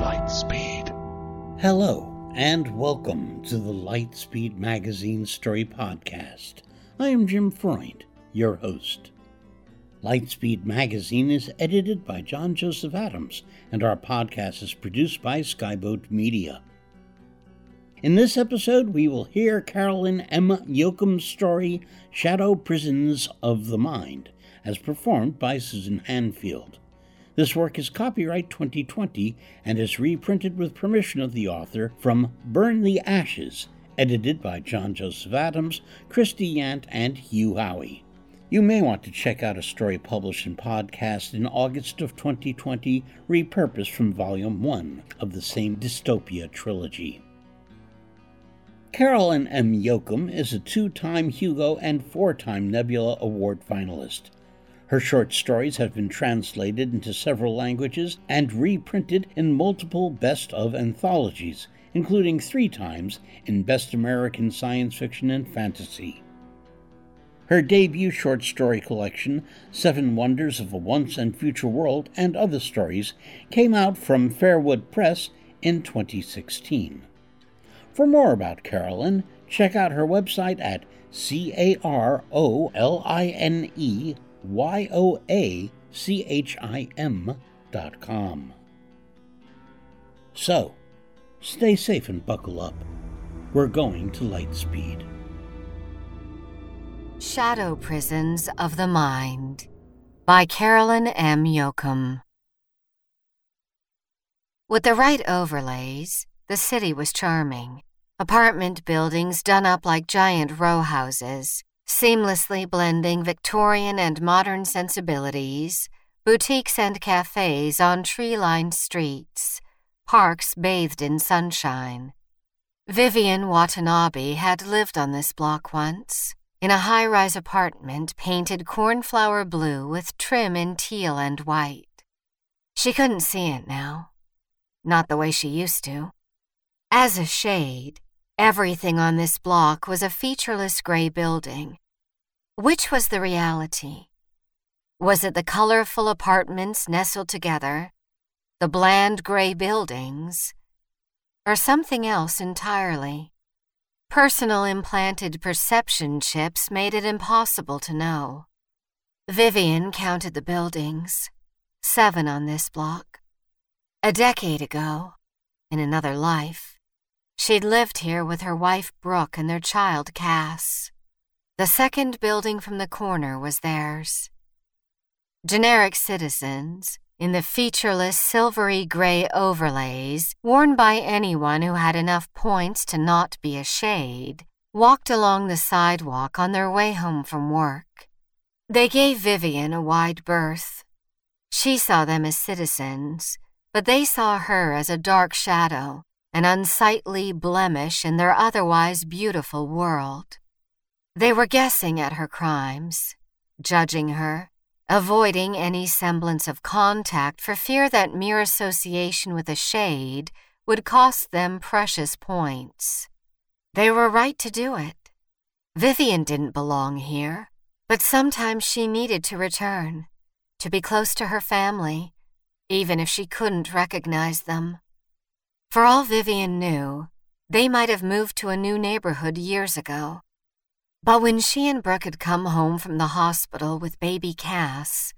Lightspeed. Hello, and welcome to the Lightspeed Magazine Story Podcast. I am Jim Freund, your host. Lightspeed Magazine is edited by John Joseph Adams, and our podcast is produced by Skyboat Media. In this episode, we will hear Caroline M. Yoachim's story, Shadow Prisons of the Mind, as performed by Susan Hanfield. This work is copyright 2020 and is reprinted with permission of the author from Burn the Ashes, edited by John Joseph Adams, Christie Yant, and Hugh Howey. You may want to check out a story published in podcast in August of 2020, repurposed from Volume 1 of the same dystopia trilogy. Caroline M. Yoachim is a two time Hugo and four time Nebula Award finalist. Her short stories have been translated into several languages and reprinted in multiple best of anthologies, including three times in Best American Science Fiction and Fantasy. Her debut short story collection, Seven Wonders of a Once and Future World and Other Stories, came out from Fairwood Press in 2016. For more about Caroline, check out her website at C A R O L I N E Y O A C H I M dot com. So, stay safe and buckle up. We're going to Lightspeed. Shadow Prisons of the Mind by Caroline M. Yoachim. With the right overlays, the city was charming. Apartment buildings done up like giant row houses, seamlessly blending Victorian and modern sensibilities, boutiques and cafes on tree lined streets, parks bathed in sunshine. Vivian Watanabe had lived on this block once, in a high rise apartment painted cornflower blue with trim in teal and white. She couldn't see it now. Not the way she used to. As a shade, everything on this block was a featureless gray building. Which was the reality? Was it the colorful apartments nestled together, the bland gray buildings, or something else entirely? Personal implanted perception chips made it impossible to know. Vivian counted the buildings, seven on this block. A decade ago, in another life, she'd lived here with her wife Brooke and their child Cass. The second building from the corner was theirs. Generic citizens, in the featureless silvery gray overlays worn by anyone who had enough points to not be a shade, walked along the sidewalk on their way home from work. They gave Vivian a wide berth. She saw them as citizens, but they saw her as a dark shadow, an unsightly blemish in their otherwise beautiful world. They were guessing at her crimes, judging her, avoiding any semblance of contact for fear that mere association with a shade would cost them precious points. They were right to do it. Vivian didn't belong here, but sometimes she needed to return, to be close to her family, even if she couldn't recognize them. For all Vivian knew, they might have moved to a new neighborhood years ago. But when she and Brooke had come home from the hospital with baby Cass,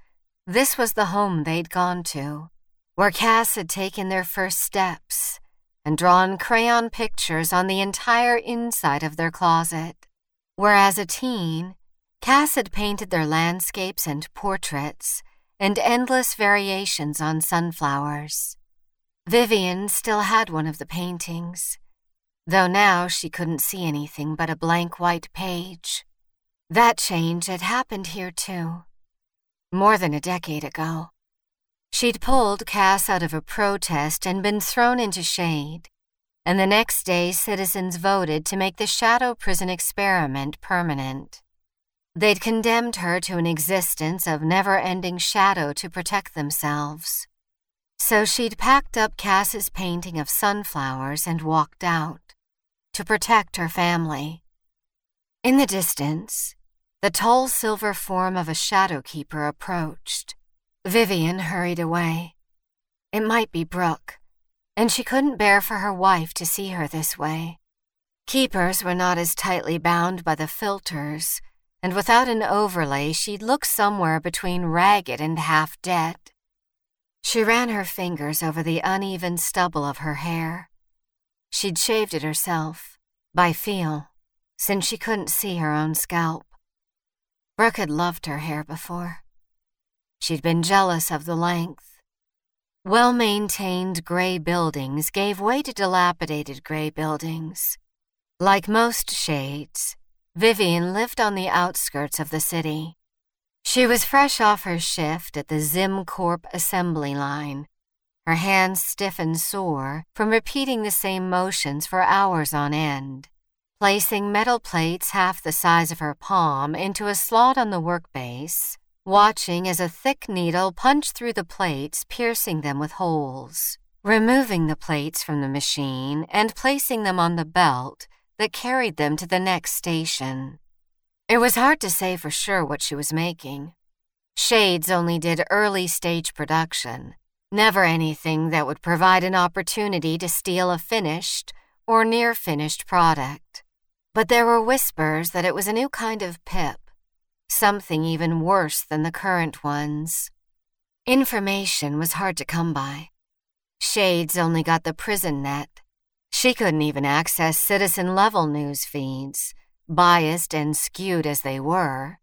this was the home they'd gone to, where Cass had taken their first steps and drawn crayon pictures on the entire inside of their closet. Whereas a teen, Cass had painted their landscapes and portraits and endless variations on sunflowers. Vivian still had one of the paintings though now she couldn't see anything but a blank white page. That change had happened here too. More than a decade ago. She'd pulled Cass out of a protest and been thrown into shade, and the next day citizens voted to make the shadow prison experiment permanent. They'd condemned her to an existence of never ending shadow to protect themselves. So she'd packed up Cass's painting of sunflowers and walked out to protect her family. In the distance, the tall silver form of a shadow keeper approached. Vivian hurried away. It might be Brooke, and she couldn't bear for her wife to see her this way. Keepers were not as tightly bound by the filters, and without an overlay, she'd look somewhere between ragged and half dead. She ran her fingers over the uneven stubble of her hair. She'd shaved it herself, by feel, since she couldn't see her own scalp. Brooke had loved her hair before. She'd been jealous of the length. Well maintained gray buildings gave way to dilapidated gray buildings. Like most shades, Vivian lived on the outskirts of the city. She was fresh off her shift at the ZimCorp assembly line, her hands stiff and sore from repeating the same motions for hours on end, placing metal plates half the size of her palm into a slot on the workbase, watching as a thick needle punched through the plates, piercing them with holes, removing the plates from the machine and placing them on the belt that carried them to the next station. It was hard to say for sure what she was making. Shades only did early stage production, never anything that would provide an opportunity to steal a finished or near finished product. But there were whispers that it was a new kind of pip, something even worse than the current ones. Information was hard to come by. Shades only got the prison net, she couldn't even access citizen level news feeds, biased and skewed as they were.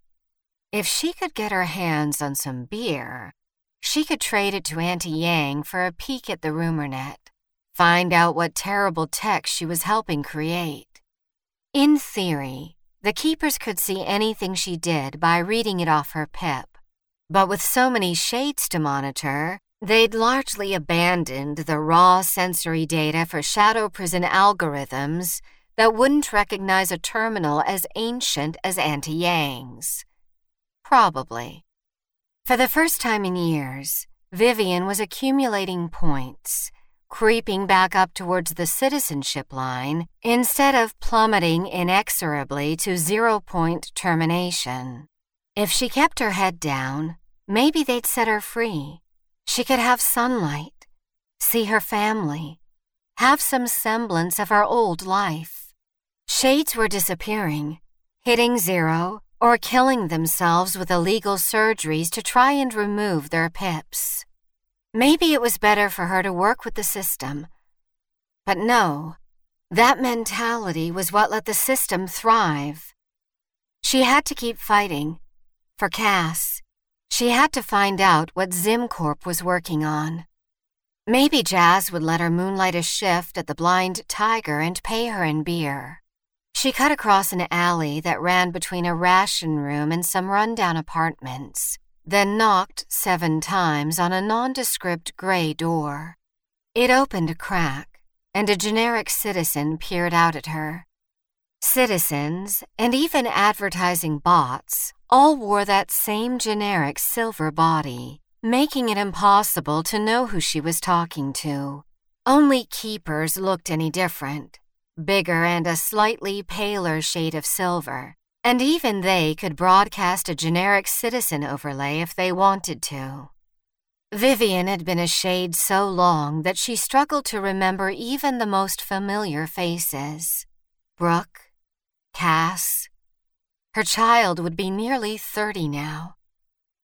If she could get her hands on some beer, she could trade it to Auntie Yang for a peek at the rumor net, find out what terrible tech she was helping create. In theory, the keepers could see anything she did by reading it off her pip. But with so many shades to monitor, They'd largely abandoned the raw sensory data for shadow prison algorithms that wouldn't recognize a terminal as ancient as Auntie Yang's. Probably. For the first time in years, Vivian was accumulating points, creeping back up towards the citizenship line instead of plummeting inexorably to zero point termination. If she kept her head down, maybe they'd set her free she could have sunlight, see her family, have some semblance of her old life. Shades were disappearing, hitting zero, or killing themselves with illegal surgeries to try and remove their pips. Maybe it was better for her to work with the system. But no, that mentality was what let the system thrive. She had to keep fighting for Cass she had to find out what ZimCorp was working on. Maybe Jazz would let her moonlight a shift at the Blind Tiger and pay her in beer. She cut across an alley that ran between a ration room and some rundown apartments, then knocked seven times on a nondescript gray door. It opened a crack, and a generic citizen peered out at her. Citizens, and even advertising bots, all wore that same generic silver body, making it impossible to know who she was talking to. Only keepers looked any different, bigger and a slightly paler shade of silver, and even they could broadcast a generic citizen overlay if they wanted to. Vivian had been a shade so long that she struggled to remember even the most familiar faces. Brooke, Cass, her child would be nearly 30 now.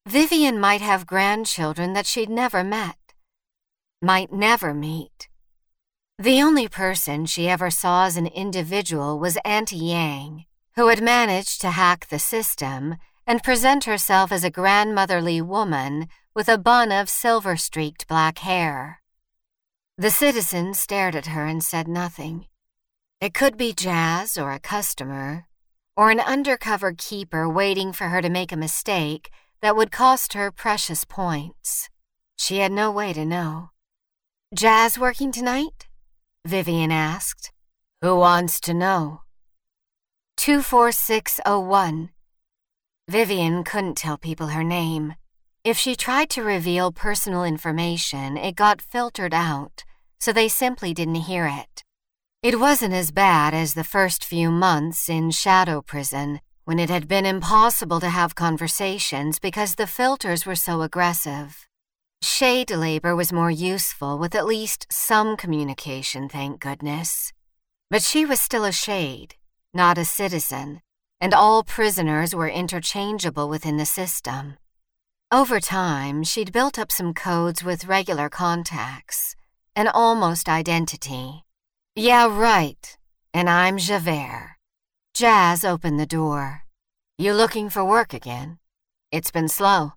Vivian might have grandchildren that she'd never met, might never meet. The only person she ever saw as an individual was Auntie Yang, who had managed to hack the system and present herself as a grandmotherly woman with a bun of silver streaked black hair. The citizen stared at her and said nothing. It could be Jazz or a customer, or an undercover keeper waiting for her to make a mistake that would cost her precious points. She had no way to know. Jazz working tonight? Vivian asked. Who wants to know? 24601. Vivian couldn't tell people her name. If she tried to reveal personal information, it got filtered out, so they simply didn't hear it. It wasn't as bad as the first few months in shadow prison, when it had been impossible to have conversations because the filters were so aggressive. Shade labor was more useful with at least some communication, thank goodness. But she was still a shade, not a citizen, and all prisoners were interchangeable within the system. Over time, she'd built up some codes with regular contacts, an almost identity. Yeah, right. And I'm Javert. Jazz opened the door. You looking for work again? It's been slow,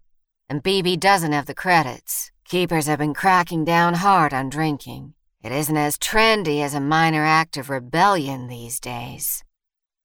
and BB doesn't have the credits. Keepers have been cracking down hard on drinking. It isn't as trendy as a minor act of rebellion these days.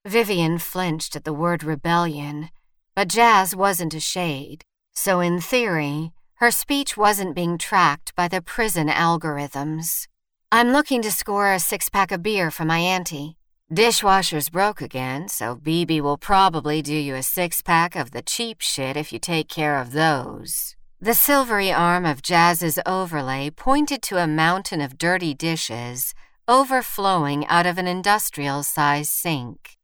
Vivian flinched at the word rebellion, but Jazz wasn't a shade, so in theory, her speech wasn't being tracked by the prison algorithms. I'm looking to score a six pack of beer for my auntie. Dishwasher's broke again, so BB will probably do you a six pack of the cheap shit if you take care of those. The silvery arm of Jazz's overlay pointed to a mountain of dirty dishes overflowing out of an industrial sized sink.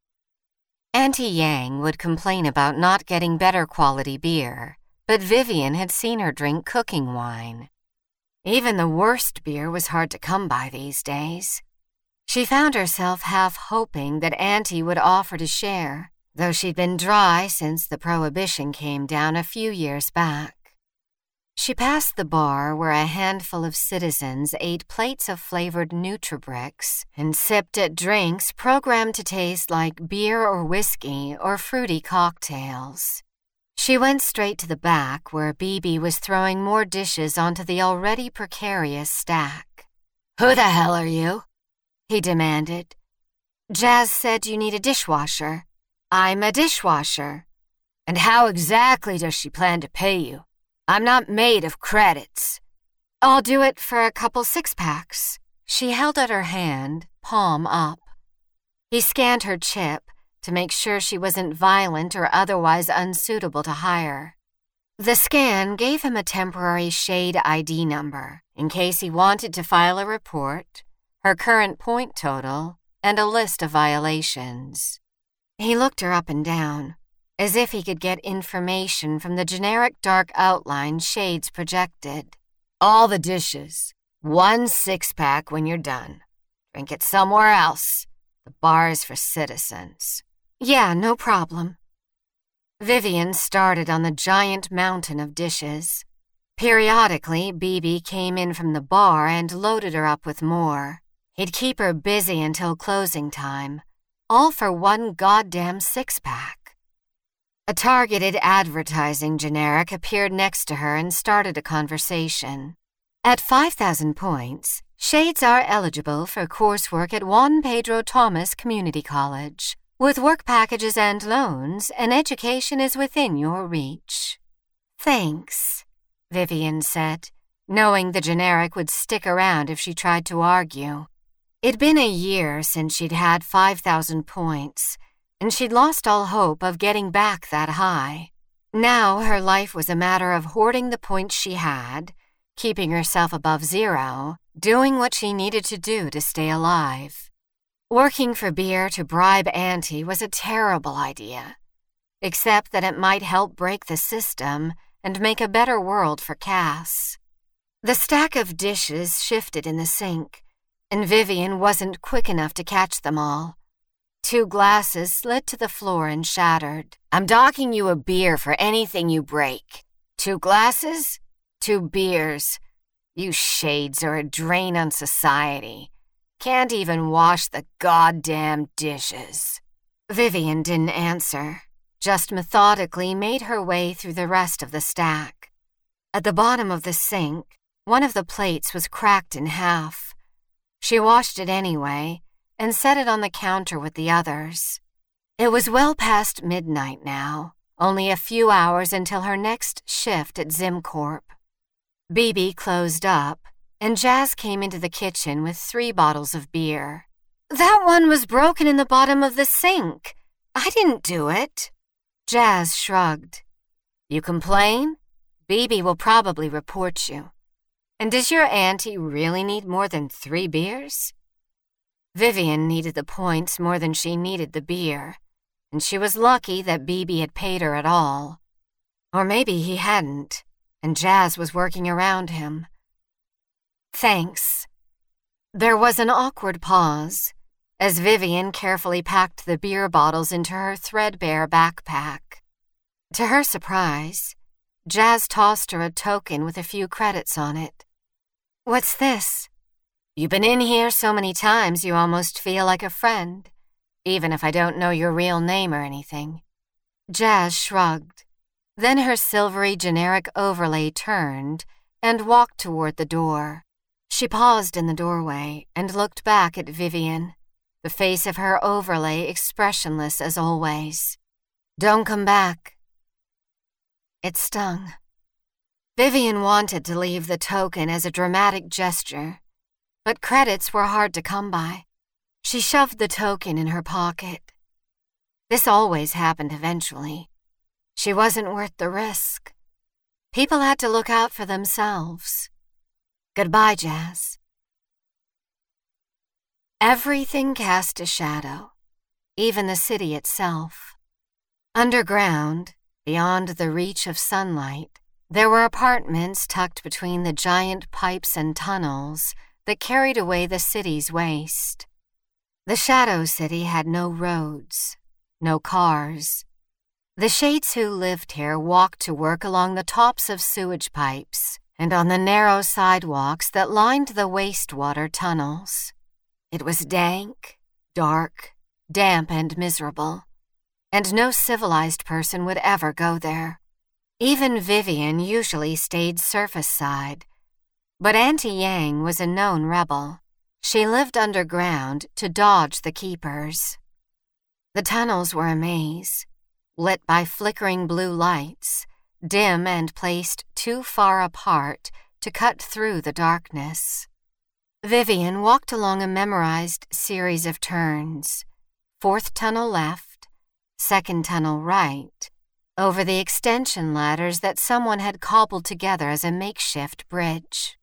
Auntie Yang would complain about not getting better quality beer, but Vivian had seen her drink cooking wine. Even the worst beer was hard to come by these days. She found herself half hoping that Auntie would offer to share, though she'd been dry since the prohibition came down a few years back. She passed the bar where a handful of citizens ate plates of flavored Nutribricks and sipped at drinks programmed to taste like beer or whiskey or fruity cocktails. She went straight to the back where BB was throwing more dishes onto the already precarious stack. Who the hell are you? He demanded. Jazz said you need a dishwasher. I'm a dishwasher. And how exactly does she plan to pay you? I'm not made of credits. I'll do it for a couple six packs. She held out her hand, palm up. He scanned her chip to make sure she wasn't violent or otherwise unsuitable to hire. The scan gave him a temporary shade ID number in case he wanted to file a report her current point total, and a list of violations. He looked her up and down, as if he could get information from the generic dark outline shades projected. All the dishes. One six pack when you're done. Drink it somewhere else. The bar is for citizens. Yeah, no problem. Vivian started on the giant mountain of dishes. Periodically, BB came in from the bar and loaded her up with more. He'd keep her busy until closing time, all for one goddamn six pack. A targeted advertising generic appeared next to her and started a conversation. At 5,000 points, Shades are eligible for coursework at Juan Pedro Thomas Community College. With work packages and loans, an education is within your reach. Thanks, Vivian said, knowing the generic would stick around if she tried to argue. It'd been a year since she'd had 5,000 points, and she'd lost all hope of getting back that high. Now her life was a matter of hoarding the points she had, keeping herself above zero, doing what she needed to do to stay alive. Working for beer to bribe Auntie was a terrible idea, except that it might help break the system and make a better world for Cass. The stack of dishes shifted in the sink and Vivian wasn't quick enough to catch them all. Two glasses slid to the floor and shattered. I'm docking you a beer for anything you break. Two glasses? Two beers. You shades are a drain on society. Can't even wash the goddamn dishes. Vivian didn't answer, just methodically made her way through the rest of the stack. At the bottom of the sink, one of the plates was cracked in half. She washed it anyway and set it on the counter with the others. It was well past midnight now, only a few hours until her next shift at Zimcorp. BB closed up, and Jazz came into the kitchen with three bottles of beer. That one was broken in the bottom of the sink. I didn't do it. Jazz shrugged. You complain? BB will probably report you. And does your auntie really need more than three beers? Vivian needed the points more than she needed the beer. and she was lucky that BB had paid her at all. Or maybe he hadn't, and Jazz was working around him. Thanks. There was an awkward pause as Vivian carefully packed the beer bottles into her threadbare backpack. To her surprise, Jazz tossed her a token with a few credits on it. What's this? You've been in here so many times you almost feel like a friend, even if I don't know your real name or anything. Jazz shrugged. Then her silvery generic overlay turned and walked toward the door. She paused in the doorway and looked back at Vivian, the face of her overlay expressionless as always. Don't come back. It stung. Vivian wanted to leave the token as a dramatic gesture, but credits were hard to come by. She shoved the token in her pocket. This always happened eventually. She wasn't worth the risk. People had to look out for themselves. Goodbye, Jazz. Everything cast a shadow, even the city itself. Underground, beyond the reach of sunlight, there were apartments tucked between the giant pipes and tunnels that carried away the city's waste. The Shadow City had no roads, no cars. The shades who lived here walked to work along the tops of sewage pipes and on the narrow sidewalks that lined the wastewater tunnels. It was dank, dark, damp, and miserable, and no civilized person would ever go there. Even Vivian usually stayed surface side, but Auntie Yang was a known rebel. She lived underground to dodge the keepers. The tunnels were a maze, lit by flickering blue lights dim and placed too far apart to cut through the darkness. Vivian walked along a memorized series of turns fourth tunnel left, second tunnel right, over the extension ladders that someone had cobbled together as a makeshift bridge.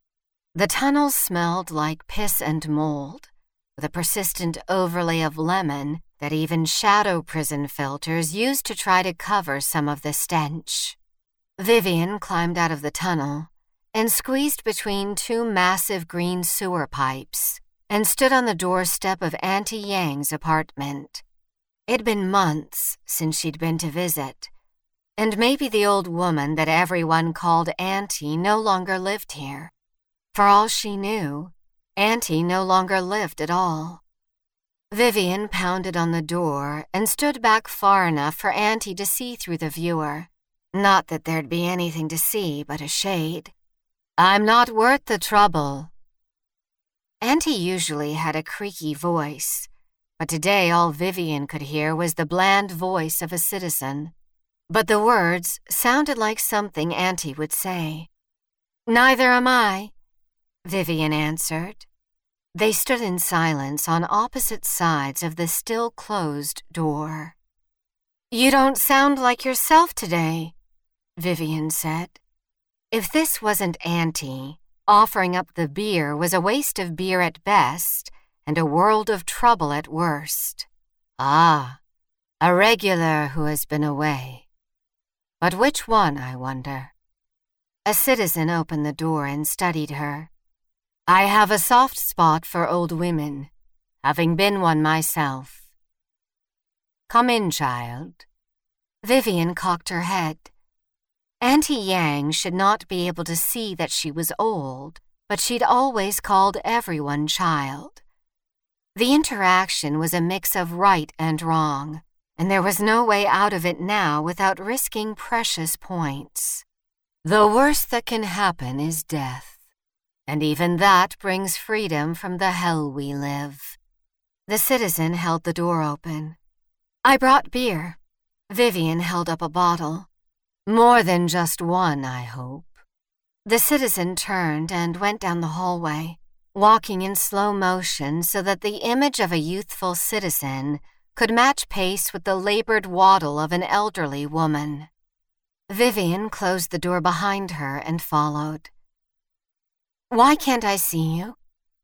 The tunnel smelled like piss and mold, with a persistent overlay of lemon that even shadow prison filters used to try to cover some of the stench. Vivian climbed out of the tunnel and squeezed between two massive green sewer pipes and stood on the doorstep of Auntie Yang's apartment. It'd been months since she'd been to visit, and maybe the old woman that everyone called Auntie no longer lived here. For all she knew, Auntie no longer lived at all. Vivian pounded on the door and stood back far enough for Auntie to see through the viewer. Not that there'd be anything to see but a shade. I'm not worth the trouble. Auntie usually had a creaky voice, but today all Vivian could hear was the bland voice of a citizen. But the words sounded like something Auntie would say. Neither am I, Vivian answered. They stood in silence on opposite sides of the still closed door. You don't sound like yourself today, Vivian said. If this wasn't Auntie, offering up the beer was a waste of beer at best and a world of trouble at worst. Ah, a regular who has been away. But which one, I wonder? A citizen opened the door and studied her. I have a soft spot for old women, having been one myself. Come in, child. Vivian cocked her head. Auntie Yang should not be able to see that she was old, but she'd always called everyone child. The interaction was a mix of right and wrong, and there was no way out of it now without risking precious points. The worst that can happen is death, and even that brings freedom from the hell we live. The citizen held the door open. I brought beer. Vivian held up a bottle. More than just one, I hope. The citizen turned and went down the hallway, walking in slow motion so that the image of a youthful citizen could match pace with the labored waddle of an elderly woman. Vivian closed the door behind her and followed. Why can't I see you?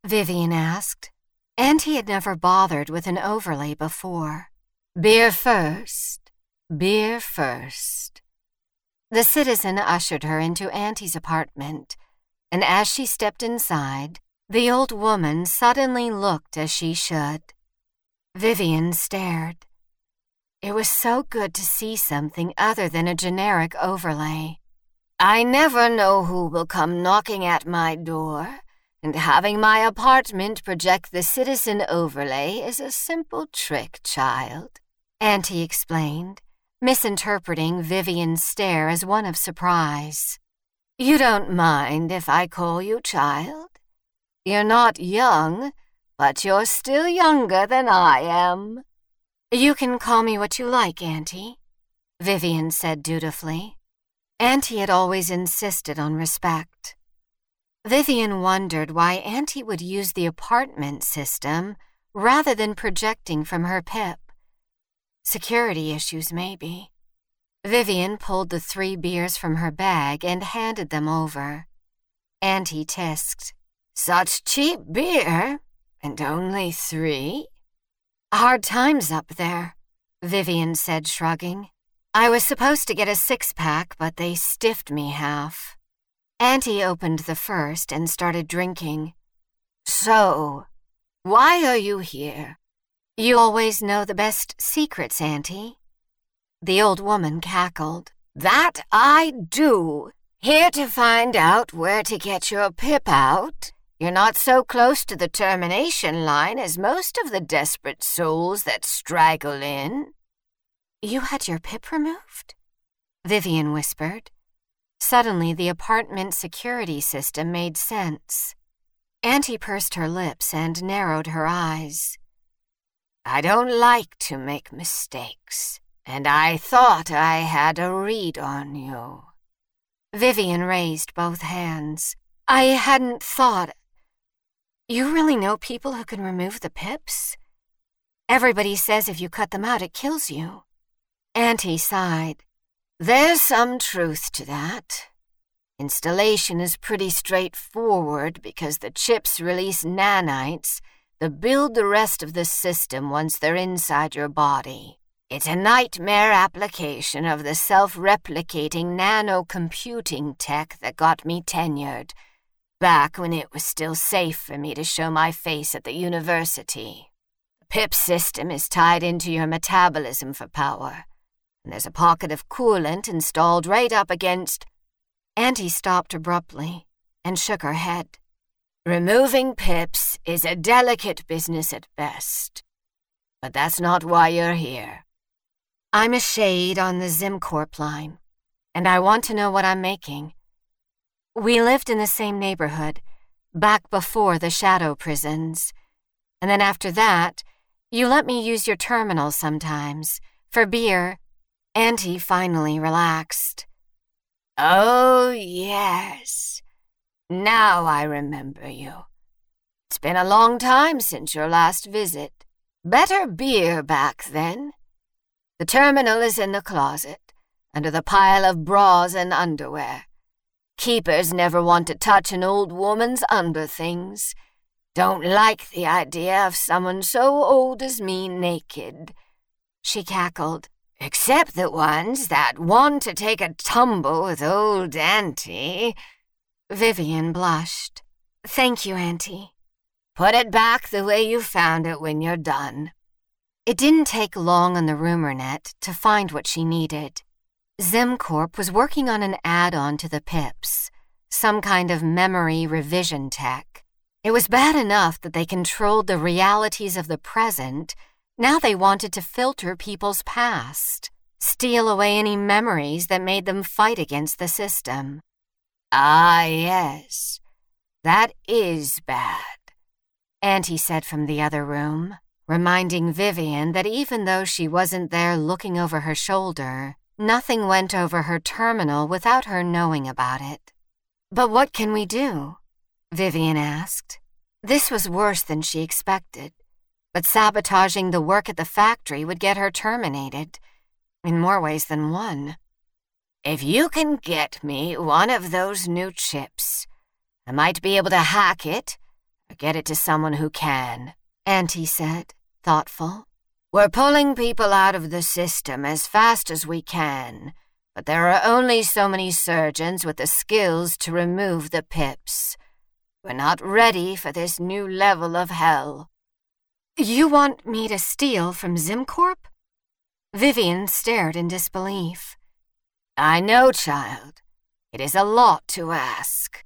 Vivian asked, and he had never bothered with an overlay before. Beer first, beer first. The citizen ushered her into Auntie's apartment, and as she stepped inside, the old woman suddenly looked as she should. Vivian stared. It was so good to see something other than a generic overlay. I never know who will come knocking at my door, and having my apartment project the citizen overlay is a simple trick, child, Auntie explained, misinterpreting Vivian's stare as one of surprise. You don't mind if I call you child? You're not young, but you're still younger than I am. You can call me what you like, Auntie, Vivian said dutifully. Auntie had always insisted on respect. Vivian wondered why Auntie would use the apartment system rather than projecting from her pip. Security issues, maybe. Vivian pulled the three beers from her bag and handed them over. Auntie tisked. Such cheap beer, and only three? Hard times up there, Vivian said, shrugging. I was supposed to get a six pack, but they stiffed me half. Auntie opened the first and started drinking. So, why are you here? You always know the best secrets, Auntie. The old woman cackled. That I do. Here to find out where to get your pip out you're not so close to the termination line as most of the desperate souls that straggle in. You had your pip removed? Vivian whispered. Suddenly, the apartment security system made sense. Auntie pursed her lips and narrowed her eyes. I don't like to make mistakes, and I thought I had a read on you. Vivian raised both hands. I hadn't thought you really know people who can remove the pips? Everybody says if you cut them out, it kills you. Auntie sighed. There's some truth to that. Installation is pretty straightforward because the chips release nanites that build the rest of the system once they're inside your body. It's a nightmare application of the self replicating nano computing tech that got me tenured back when it was still safe for me to show my face at the university. The PIP system is tied into your metabolism for power, and there's a pocket of coolant installed right up against. Auntie stopped abruptly and shook her head. Removing pips is a delicate business at best. But that's not why you're here. I'm a shade on the ZimCorp line, and I want to know what I'm making. We lived in the same neighborhood, back before the shadow prisons. And then after that, you let me use your terminal sometimes, for beer. Auntie finally relaxed. Oh, yes. Now I remember you. It's been a long time since your last visit. Better beer back then. The terminal is in the closet, under the pile of bras and underwear. Keepers never want to touch an old woman's underthings. Don't like the idea of someone so old as me naked. She cackled. Except the ones that want to take a tumble with old Auntie. Vivian blushed. Thank you, Auntie. Put it back the way you found it when you're done. It didn't take long on the rumor net to find what she needed. ZimCorp was working on an add on to the PIPs, some kind of memory revision tech. It was bad enough that they controlled the realities of the present. Now they wanted to filter people's past, steal away any memories that made them fight against the system. Ah, yes, that is bad, Auntie said from the other room, reminding Vivian that even though she wasn't there looking over her shoulder, Nothing went over her terminal without her knowing about it. But what can we do? Vivian asked. This was worse than she expected, but sabotaging the work at the factory would get her terminated, in more ways than one. If you can get me one of those new chips, I might be able to hack it or get it to someone who can, Auntie said, thoughtful. We're pulling people out of the system as fast as we can, but there are only so many surgeons with the skills to remove the pips. We're not ready for this new level of hell. You want me to steal from Zimcorp? Vivian stared in disbelief. I know, child. It is a lot to ask.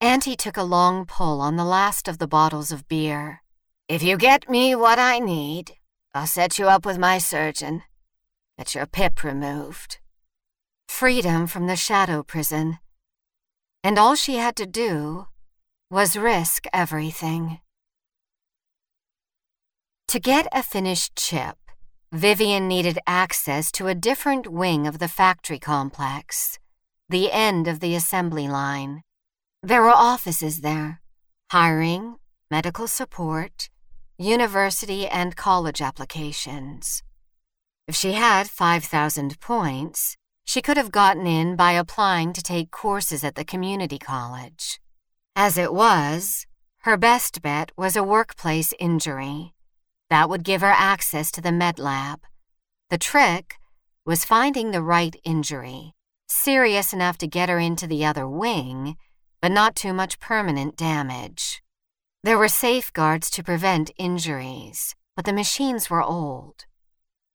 Auntie took a long pull on the last of the bottles of beer. If you get me what I need, I'll set you up with my surgeon. Get your pip removed. Freedom from the shadow prison. And all she had to do was risk everything. To get a finished chip, Vivian needed access to a different wing of the factory complex, the end of the assembly line. There were offices there, hiring, medical support, university and college applications. If she had 5,000 points, she could have gotten in by applying to take courses at the community college. As it was, her best bet was a workplace injury. That would give her access to the med lab. The trick was finding the right injury, serious enough to get her into the other wing, but not too much permanent damage. There were safeguards to prevent injuries, but the machines were old.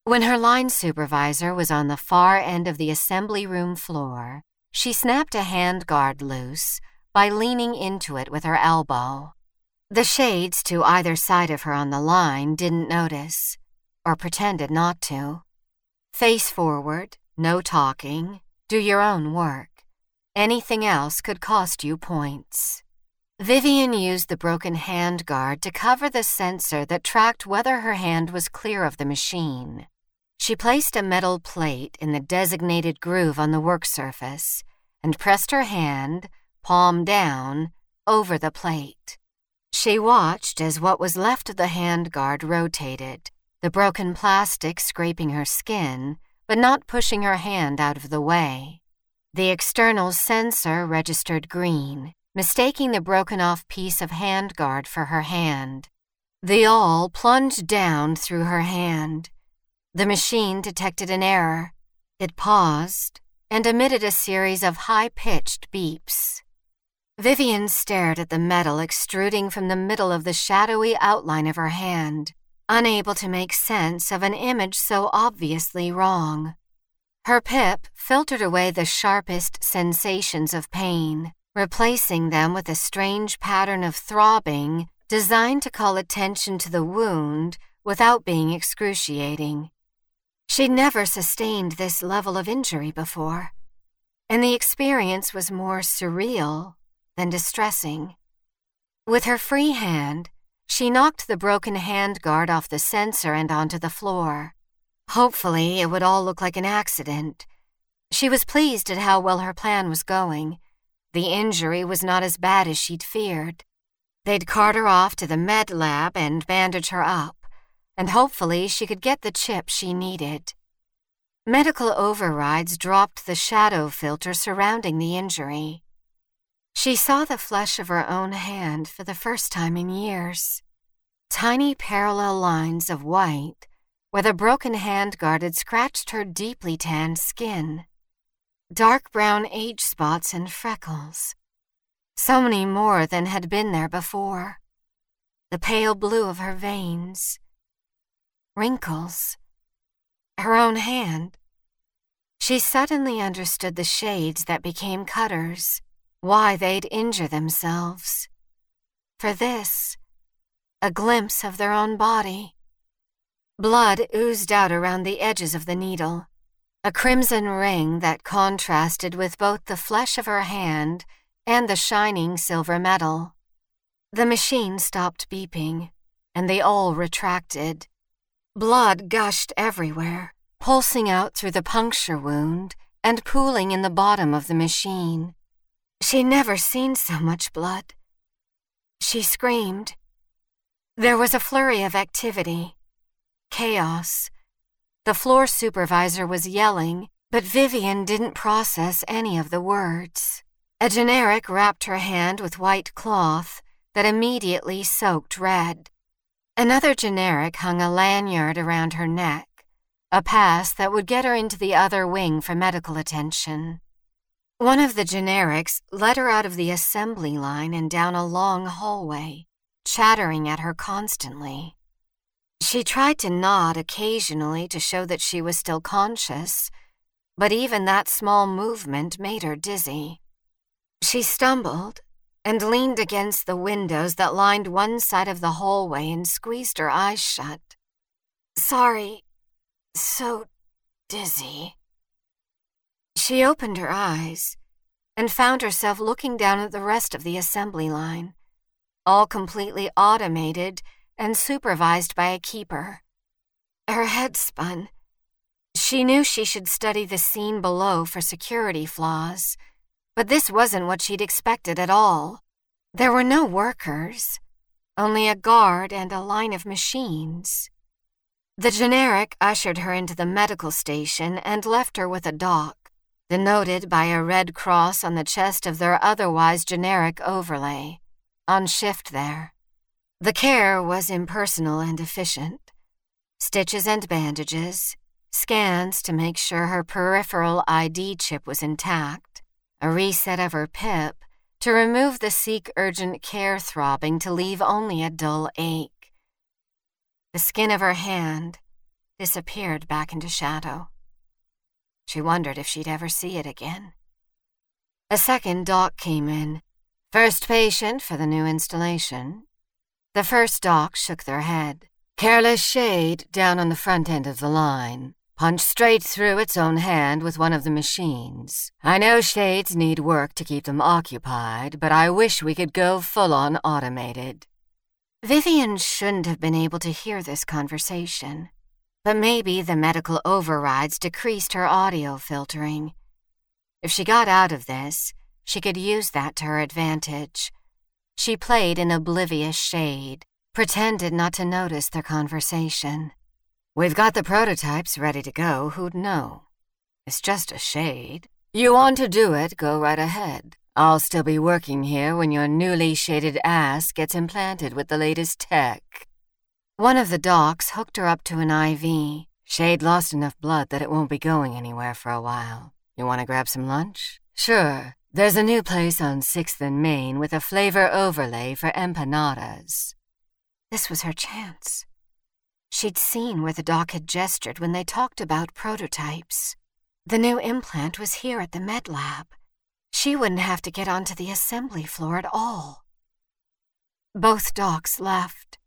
When her line supervisor was on the far end of the assembly room floor, she snapped a hand guard loose by leaning into it with her elbow. The shades to either side of her on the line didn't notice, or pretended not to. Face forward, no talking, do your own work. Anything else could cost you points. Vivian used the broken hand guard to cover the sensor that tracked whether her hand was clear of the machine. She placed a metal plate in the designated groove on the work surface and pressed her hand, palm down, over the plate. She watched as what was left of the handguard rotated, the broken plastic scraping her skin, but not pushing her hand out of the way. The external sensor registered green, mistaking the broken off piece of handguard for her hand. The awl plunged down through her hand. The machine detected an error. It paused and emitted a series of high pitched beeps. Vivian stared at the metal extruding from the middle of the shadowy outline of her hand, unable to make sense of an image so obviously wrong. Her pip filtered away the sharpest sensations of pain, replacing them with a strange pattern of throbbing designed to call attention to the wound without being excruciating. She'd never sustained this level of injury before, and the experience was more surreal than distressing. With her free hand, she knocked the broken handguard off the sensor and onto the floor. Hopefully, it would all look like an accident. She was pleased at how well her plan was going. The injury was not as bad as she'd feared. They'd cart her off to the med lab and bandage her up, and hopefully she could get the chip she needed. Medical overrides dropped the shadow filter surrounding the injury. She saw the flesh of her own hand for the first time in years. Tiny parallel lines of white where the broken hand guard had scratched her deeply tanned skin. Dark brown age spots and freckles. So many more than had been there before. The pale blue of her veins. Wrinkles. Her own hand. She suddenly understood the shades that became cutters why they'd injure themselves. For this, a glimpse of their own body. Blood oozed out around the edges of the needle, a crimson ring that contrasted with both the flesh of her hand and the shining silver metal. The machine stopped beeping, and they all retracted. Blood gushed everywhere, pulsing out through the puncture wound and pooling in the bottom of the machine. She'd never seen so much blood. She screamed. There was a flurry of activity. Chaos. The floor supervisor was yelling, but Vivian didn't process any of the words. A generic wrapped her hand with white cloth that immediately soaked red. Another generic hung a lanyard around her neck, a pass that would get her into the other wing for medical attention. One of the generics led her out of the assembly line and down a long hallway, chattering at her constantly. She tried to nod occasionally to show that she was still conscious, but even that small movement made her dizzy. She stumbled and leaned against the windows that lined one side of the hallway and squeezed her eyes shut. Sorry, so dizzy. She opened her eyes and found herself looking down at the rest of the assembly line, all completely automated and supervised by a keeper. Her head spun. She knew she should study the scene below for security flaws but this wasn't what she'd expected at all. There were no workers, only a guard and a line of machines. The generic ushered her into the medical station and left her with a doc, denoted by a red cross on the chest of their otherwise generic overlay, on shift there. The care was impersonal and efficient. Stitches and bandages, scans to make sure her peripheral ID chip was intact, a reset of her PIP to remove the seek urgent care throbbing to leave only a dull ache. The skin of her hand disappeared back into shadow. She wondered if she'd ever see it again. A second doc came in. First patient for the new installation. The first doc shook their head. Careless shade down on the front end of the line punched straight through its own hand with one of the machines. I know shades need work to keep them occupied, but I wish we could go full on automated. Vivian shouldn't have been able to hear this conversation, but maybe the medical overrides decreased her audio filtering. If she got out of this, she could use that to her advantage. She played an oblivious shade, pretended not to notice their conversation. We've got the prototypes ready to go, who'd know? It's just a shade. You want to do it, go right ahead. I'll still be working here when your newly shaded ass gets implanted with the latest tech. One of the docs hooked her up to an IV. Shade lost enough blood that it won't be going anywhere for a while. You want to grab some lunch? Sure. There's a new place on 6th and Main with a flavor overlay for empanadas. This was her chance. She'd seen where the doc had gestured when they talked about prototypes. The new implant was here at the med lab. She wouldn't have to get onto the assembly floor at all. Both docs left.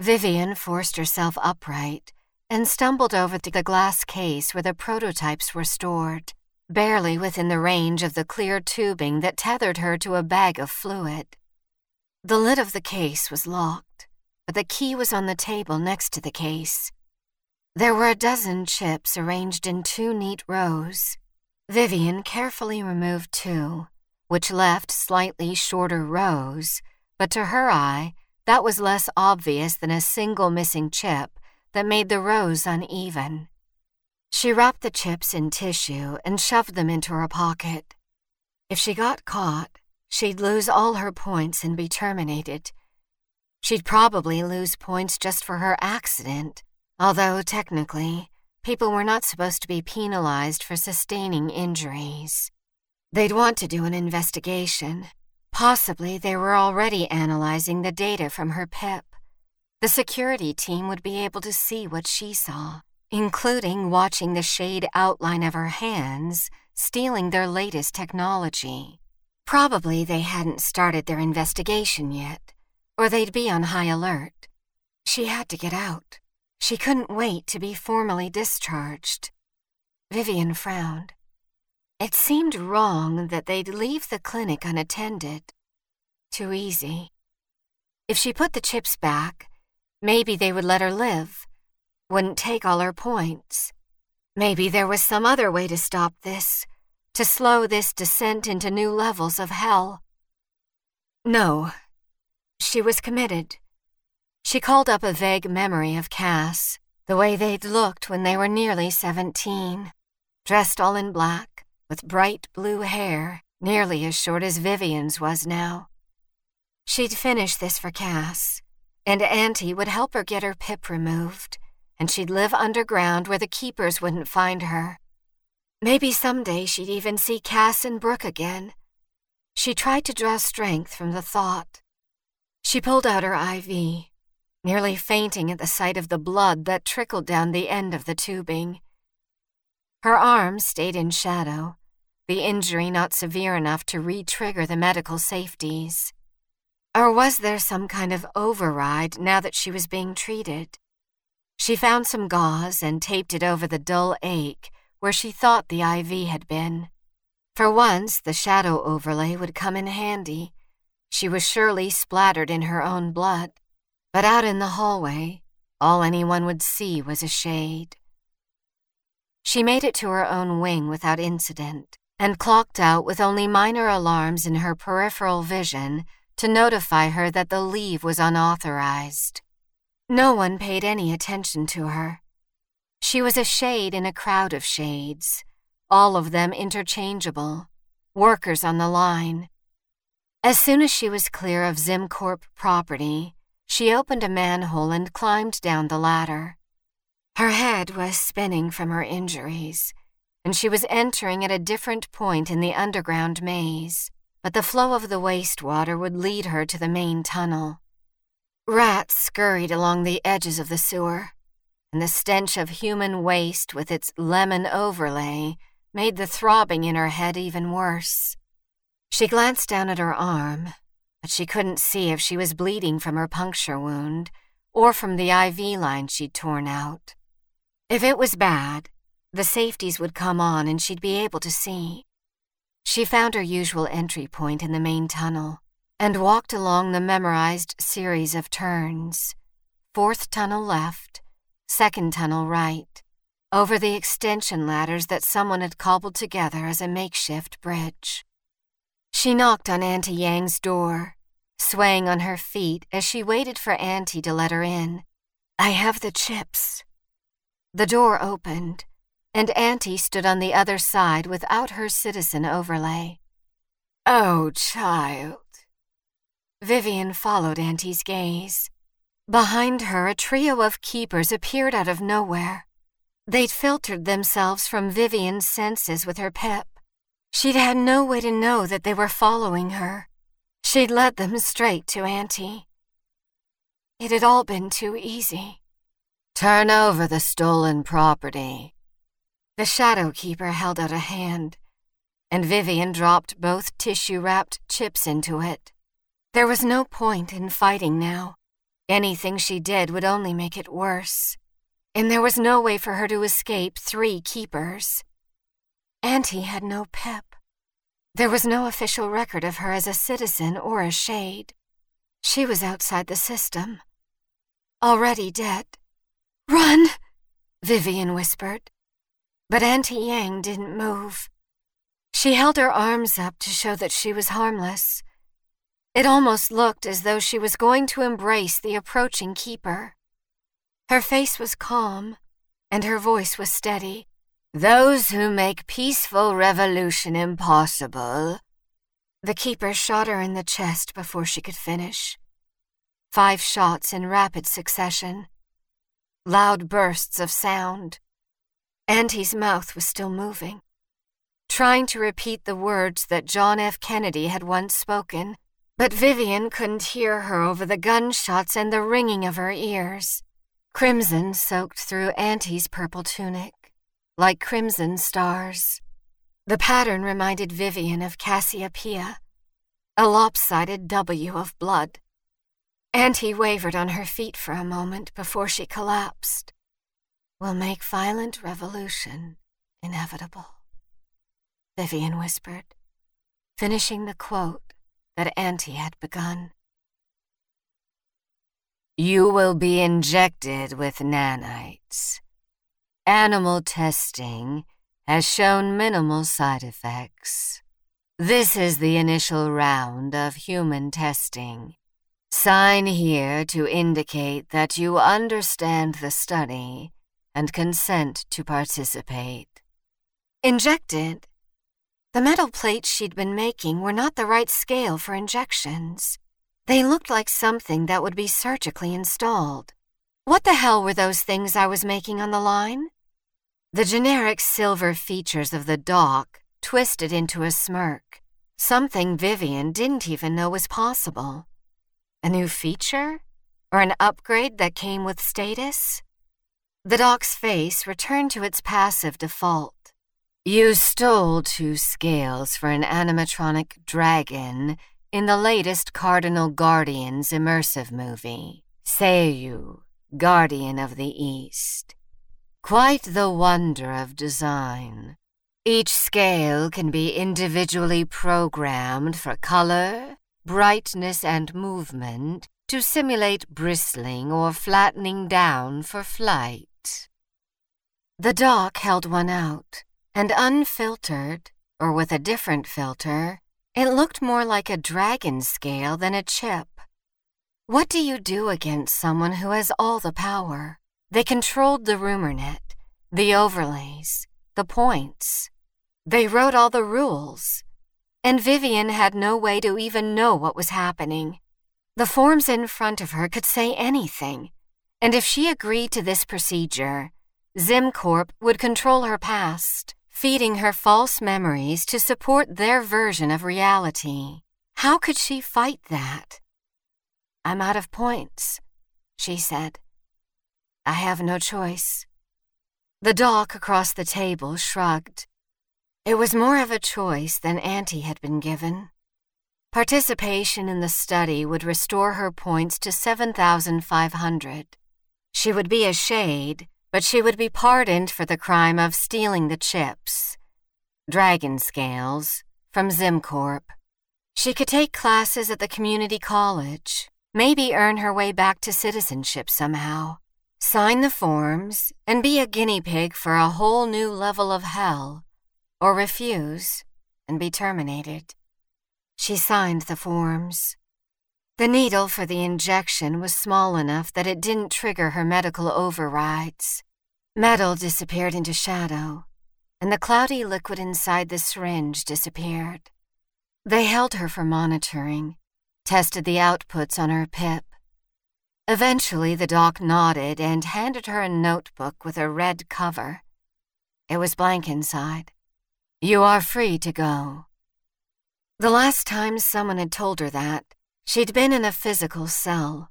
Vivian forced herself upright and stumbled over to the glass case where the prototypes were stored, barely within the range of the clear tubing that tethered her to a bag of fluid. The lid of the case was locked but the key was on the table next to the case. There were a dozen chips arranged in two neat rows. Vivian carefully removed two, which left slightly shorter rows, but to her eye, that was less obvious than a single missing chip that made the rows uneven. She wrapped the chips in tissue and shoved them into her pocket. If she got caught, she'd lose all her points and be terminated She'd probably lose points just for her accident, although technically, people were not supposed to be penalized for sustaining injuries. They'd want to do an investigation. Possibly they were already analyzing the data from her PIP. The security team would be able to see what she saw, including watching the shade outline of her hands, stealing their latest technology. Probably they hadn't started their investigation yet or they'd be on high alert. She had to get out. She couldn't wait to be formally discharged. Vivian frowned. It seemed wrong that they'd leave the clinic unattended. Too easy. If she put the chips back, maybe they would let her live, wouldn't take all her points. Maybe there was some other way to stop this, to slow this descent into new levels of hell. No, she was committed. She called up a vague memory of Cass, the way they'd looked when they were nearly 17, dressed all in black, with bright blue hair, nearly as short as Vivian's was now. She'd finish this for Cass, and Auntie would help her get her pip removed, and she'd live underground where the keepers wouldn't find her. Maybe someday she'd even see Cass and Brooke again. She tried to draw strength from the thought. She pulled out her IV, nearly fainting at the sight of the blood that trickled down the end of the tubing. Her arm stayed in shadow, the injury not severe enough to re trigger the medical safeties. Or was there some kind of override now that she was being treated? She found some gauze and taped it over the dull ache where she thought the IV had been. For once, the shadow overlay would come in handy. She was surely splattered in her own blood. But out in the hallway, all anyone would see was a shade. She made it to her own wing without incident and clocked out with only minor alarms in her peripheral vision to notify her that the leave was unauthorized. No one paid any attention to her. She was a shade in a crowd of shades, all of them interchangeable, workers on the line. As soon as she was clear of Zimcorp property, she opened a manhole and climbed down the ladder. Her head was spinning from her injuries, and she was entering at a different point in the underground maze but the flow of the wastewater would lead her to the main tunnel. Rats scurried along the edges of the sewer, and the stench of human waste with its lemon overlay made the throbbing in her head even worse. She glanced down at her arm, but she couldn't see if she was bleeding from her puncture wound or from the IV line she'd torn out. If it was bad, the safeties would come on and she'd be able to see. She found her usual entry point in the main tunnel and walked along the memorized series of turns. Fourth tunnel left, second tunnel right, over the extension ladders that someone had cobbled together as a makeshift bridge. She knocked on Auntie Yang's door, swaying on her feet as she waited for Auntie to let her in. I have the chips. The door opened, and Auntie stood on the other side without her citizen overlay. Oh, child. Vivian followed Auntie's gaze. Behind her, a trio of keepers appeared out of nowhere. They'd filtered themselves from Vivian's senses with her pip. She'd had no way to know that they were following her. She'd led them straight to Auntie. It had all been too easy. Turn over the stolen property, the Shadow Keeper held out a hand, and Vivian dropped both tissue wrapped chips into it. There was no point in fighting now. Anything she did would only make it worse. And there was no way for her to escape three keepers. Auntie had no pip. There was no official record of her as a citizen or a shade. She was outside the system. Already dead. Run! Vivian whispered. But Auntie Yang didn't move. She held her arms up to show that she was harmless. It almost looked as though she was going to embrace the approaching keeper. Her face was calm, and her voice was steady. Those who make peaceful revolution impossible. The keeper shot her in the chest before she could finish. Five shots in rapid succession. Loud bursts of sound. Auntie's mouth was still moving, trying to repeat the words that John F. Kennedy had once spoken, but Vivian couldn't hear her over the gunshots and the ringing of her ears. Crimson soaked through Auntie's purple tunic, like crimson stars. The pattern reminded Vivian of Cassiopeia, a lopsided W of blood. Auntie wavered on her feet for a moment before she collapsed will make violent revolution inevitable. Vivian whispered, finishing the quote that Auntie had begun. You will be injected with nanites. Animal testing has shown minimal side effects. This is the initial round of human testing. Sign here to indicate that you understand the study and consent to participate. Injected? The metal plates she'd been making were not the right scale for injections. They looked like something that would be surgically installed. What the hell were those things I was making on the line? The generic silver features of the doc twisted into a smirk, something Vivian didn't even know was possible. A new feature? Or an upgrade that came with status? The doc's face returned to its passive default. You stole two scales for an animatronic dragon in the latest Cardinal Guardians immersive movie, Seiryu, Guardian of the East. Quite the wonder of design. Each scale can be individually programmed for color, brightness, and movement to simulate bristling or flattening down for flight. The doc held one out, and unfiltered, or with a different filter, it looked more like a dragon scale than a chip. What do you do against someone who has all the power? They controlled the rumor net, the overlays, the points. They wrote all the rules. And Vivian had no way to even know what was happening. The forms in front of her could say anything. And if she agreed to this procedure, ZimCorp would control her past, feeding her false memories to support their version of reality. How could she fight that? I'm out of points, she said. I have no choice. The doc across the table shrugged. It was more of a choice than Auntie had been given. Participation in the study would restore her points to 7,500. She would be a shade, but she would be pardoned for the crime of stealing the chips. Dragon scales from ZimCorp. She could take classes at the community college, maybe earn her way back to citizenship somehow, sign the forms, and be a guinea pig for a whole new level of hell or refuse and be terminated. She signed the forms. The needle for the injection was small enough that it didn't trigger her medical overrides. Metal disappeared into shadow, and the cloudy liquid inside the syringe disappeared. They held her for monitoring, tested the outputs on her PIP. Eventually, the doc nodded and handed her a notebook with a red cover. It was blank inside. You are free to go. The last time someone had told her that, she'd been in a physical cell,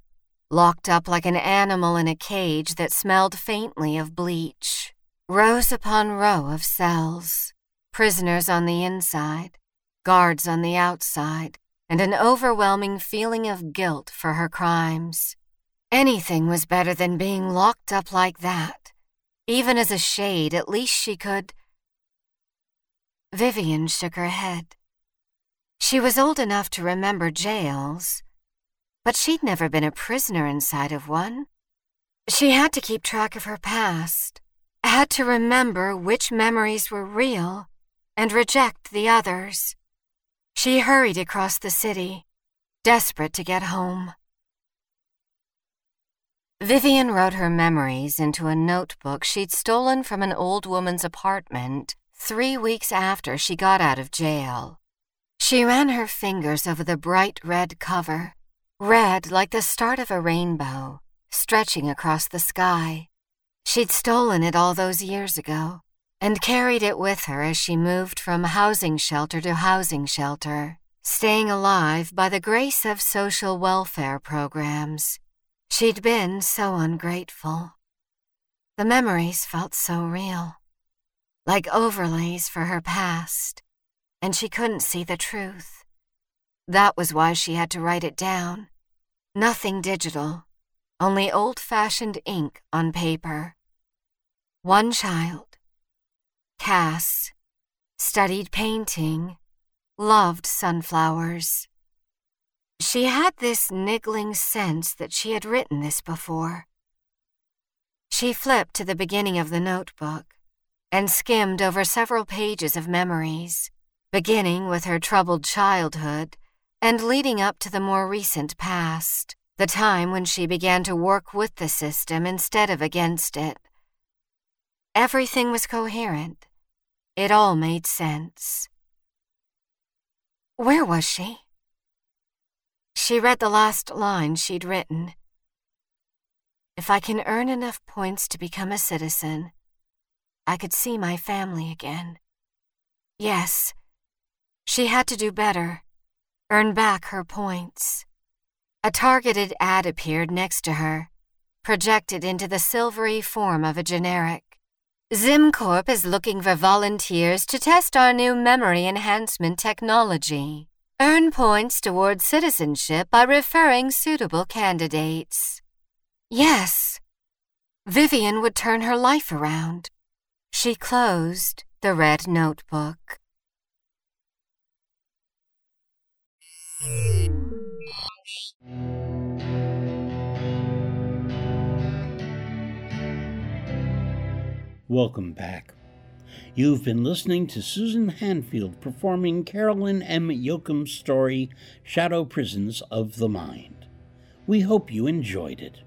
locked up like an animal in a cage that smelled faintly of bleach. Rows upon row of cells, prisoners on the inside, guards on the outside, and an overwhelming feeling of guilt for her crimes. Anything was better than being locked up like that. Even as a shade, at least she could. Vivian shook her head. She was old enough to remember jails, but she'd never been a prisoner inside of one. She had to keep track of her past, had to remember which memories were real and reject the others. She hurried across the city, desperate to get home. Vivian wrote her memories into a notebook she'd stolen from an old woman's apartment three weeks after she got out of jail. She ran her fingers over the bright red cover, red like the start of a rainbow, stretching across the sky. She'd stolen it all those years ago and carried it with her as she moved from housing shelter to housing shelter, staying alive by the grace of social welfare programs. She'd been so ungrateful. The memories felt so real like overlays for her past, and she couldn't see the truth. That was why she had to write it down. Nothing digital, only old fashioned ink on paper. One child, Cass, studied painting, loved sunflowers. She had this niggling sense that she had written this before. She flipped to the beginning of the notebook and skimmed over several pages of memories, beginning with her troubled childhood and leading up to the more recent past, the time when she began to work with the system instead of against it. Everything was coherent. It all made sense. Where was she? She read the last line she'd written. If I can earn enough points to become a citizen, I could see my family again. Yes, she had to do better, earn back her points. A targeted ad appeared next to her, projected into the silvery form of a generic. ZimCorp is looking for volunteers to test our new memory enhancement technology. Earn points toward citizenship by referring suitable candidates. Yes, Vivian would turn her life around. She closed the red notebook. Welcome back. You've been listening to Susan Hanfield performing Caroline M. Yoachim's story, Shadow Prisons of the Mind. We hope you enjoyed it.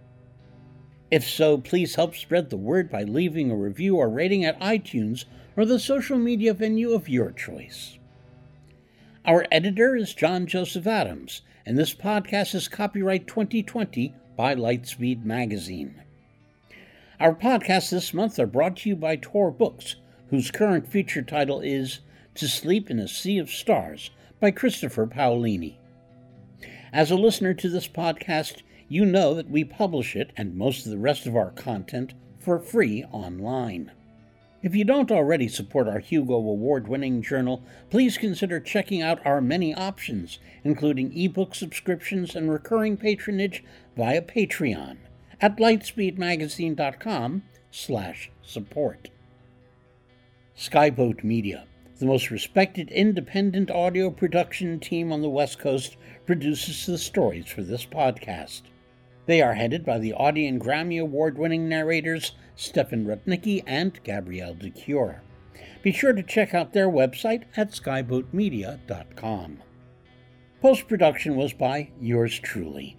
If so, please help spread the word by leaving a review or rating at iTunes or the social media venue of your choice. Our editor is John Joseph Adams, and this podcast is copyright 2020 by Lightspeed Magazine. Our podcasts this month are brought to you by Tor Books, whose current feature title is To Sleep in a Sea of Stars by Christopher Paolini. As a listener to this podcast, you know that we publish it and most of the rest of our content for free online. If you don't already support our Hugo Award winning journal, please consider checking out our many options, including ebook subscriptions and recurring patronage via Patreon at lightspeedmagazine.com slash support. Skyboat Media, the most respected independent audio production team on the West Coast, produces the stories for this podcast. They are headed by the Audie and Grammy Award winning narrators Stefan Rudnicki and Gabrielle de Cuir. Be sure to check out their website at skyboatmedia.com. Post production was by yours truly.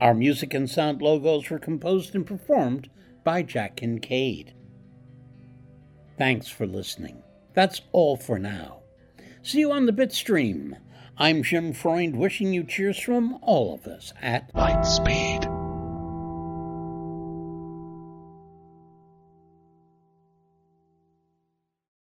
Our music and sound logos were composed and performed by Jack Kincaid. Thanks for listening. That's all for now. See you on the Bitstream. I'm Jim Freund wishing you cheers from all of us at Lightspeed.